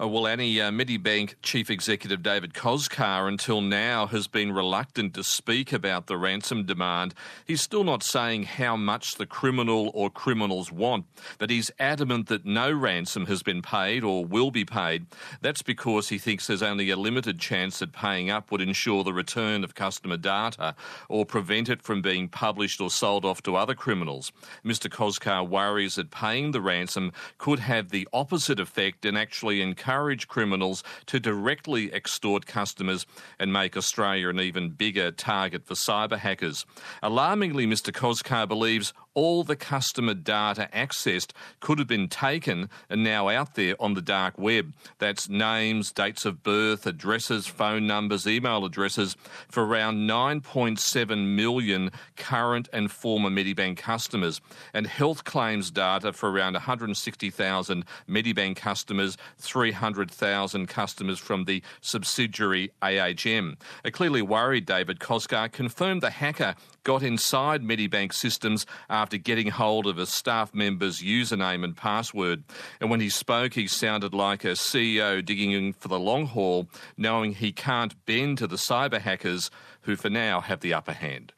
Uh, well, Annie, uh, Medibank Chief Executive David Koczkar until now has been reluctant to speak about the ransom demand. He's still not saying how much the criminal or criminals want, but he's adamant that no ransom has been paid or will be paid. That's because he thinks there's only a limited chance that paying up would ensure the return of customer data or prevent it from being published or sold off to other criminals. Mr. Koczkar worries that paying the ransom could have the opposite effect and actually encourage criminals to directly extort customers and make Australia an even bigger target for cyber hackers. Alarmingly, Mr. Koczkar believes all the customer data accessed could have been taken and now out there on the dark web. That's names, dates of birth, addresses, phone numbers, email addresses for around 9.7 million current and former Medibank customers, and health claims data for around 160,000 Medibank customers, 300,000 customers from the subsidiary AHM. A clearly worried David Koczkar confirmed the hacker got inside Medibank systems after getting hold of a staff member's username and password. And when he spoke, he sounded like a CEO digging in for the long haul, knowing he can't bend to the cyber hackers who, for now, have the upper hand.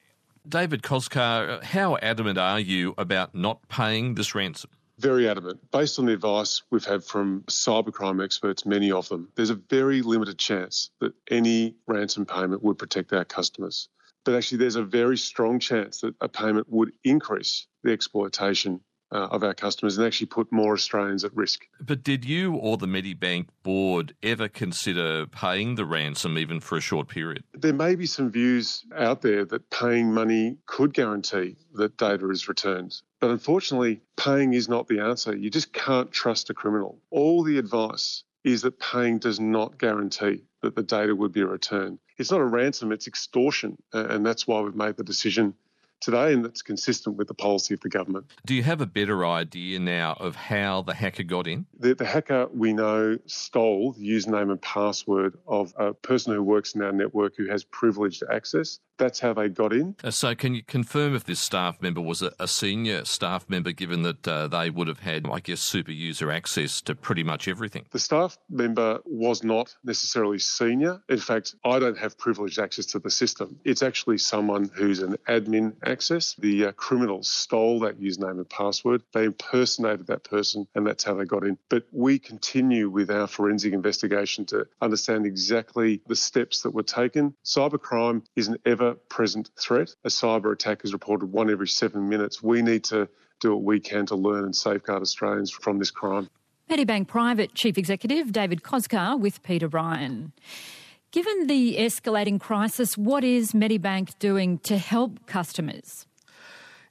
David Koczkar, how adamant are you about not paying this ransom? Very adamant. Based on the advice we've had from cybercrime experts, many of them, there's a very limited chance that any ransom payment would protect our customers. But actually, there's a very strong chance that a payment would increase the exploitation uh, of our customers and actually put more Australians at risk. But did you or the Medibank board ever consider paying the ransom even for a short period? There may be some views out there that paying money could guarantee that data is returned. But unfortunately, paying is not the answer. You just can't trust a criminal. All the advice is that paying does not guarantee that the data would be returned. It's not a ransom, it's extortion. And that's why we've made the decision today, and that's consistent with the policy of the government. Do you have a better idea now of how the hacker got in? The, the hacker we know stole the username and password of a person who works in our network who has privileged access. That's how they got in. Uh, so, can you confirm if this staff member was a, a senior staff member, given that uh, they would have had, I guess, super user access to pretty much everything? The staff member was not necessarily senior. In fact, I don't have privileged access to the system. It's actually someone who's an admin access. The uh, criminals stole that username and password. They impersonated that person, and that's how they got in. But we continue with our forensic investigation to understand exactly the steps that were taken. Cybercrime is an ever present threat. A cyber attack is reported one every seven minutes. We need to do what we can to learn and safeguard Australians from this crime. Medibank Private Chief Executive David Koczkar with Peter Ryan. Given the escalating crisis, what is Medibank doing to help customers?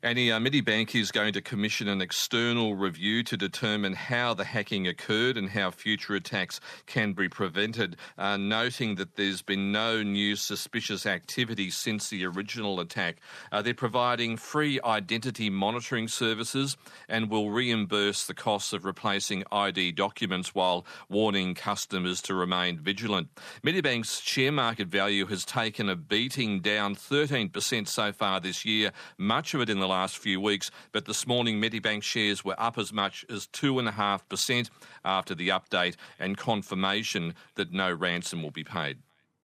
Annie, uh, Medibank is going to commission an external review to determine how the hacking occurred and how future attacks can be prevented, uh, noting that there's been no new suspicious activity since the original attack. Uh, they're providing free identity monitoring services and will reimburse the costs of replacing ID documents while warning customers to remain vigilant. Medibank's share market value has taken a beating down 13% so far this year, much of it in the last few weeks, but this morning Medibank shares were up as much as 2.5% after the update and confirmation that no ransom will be paid.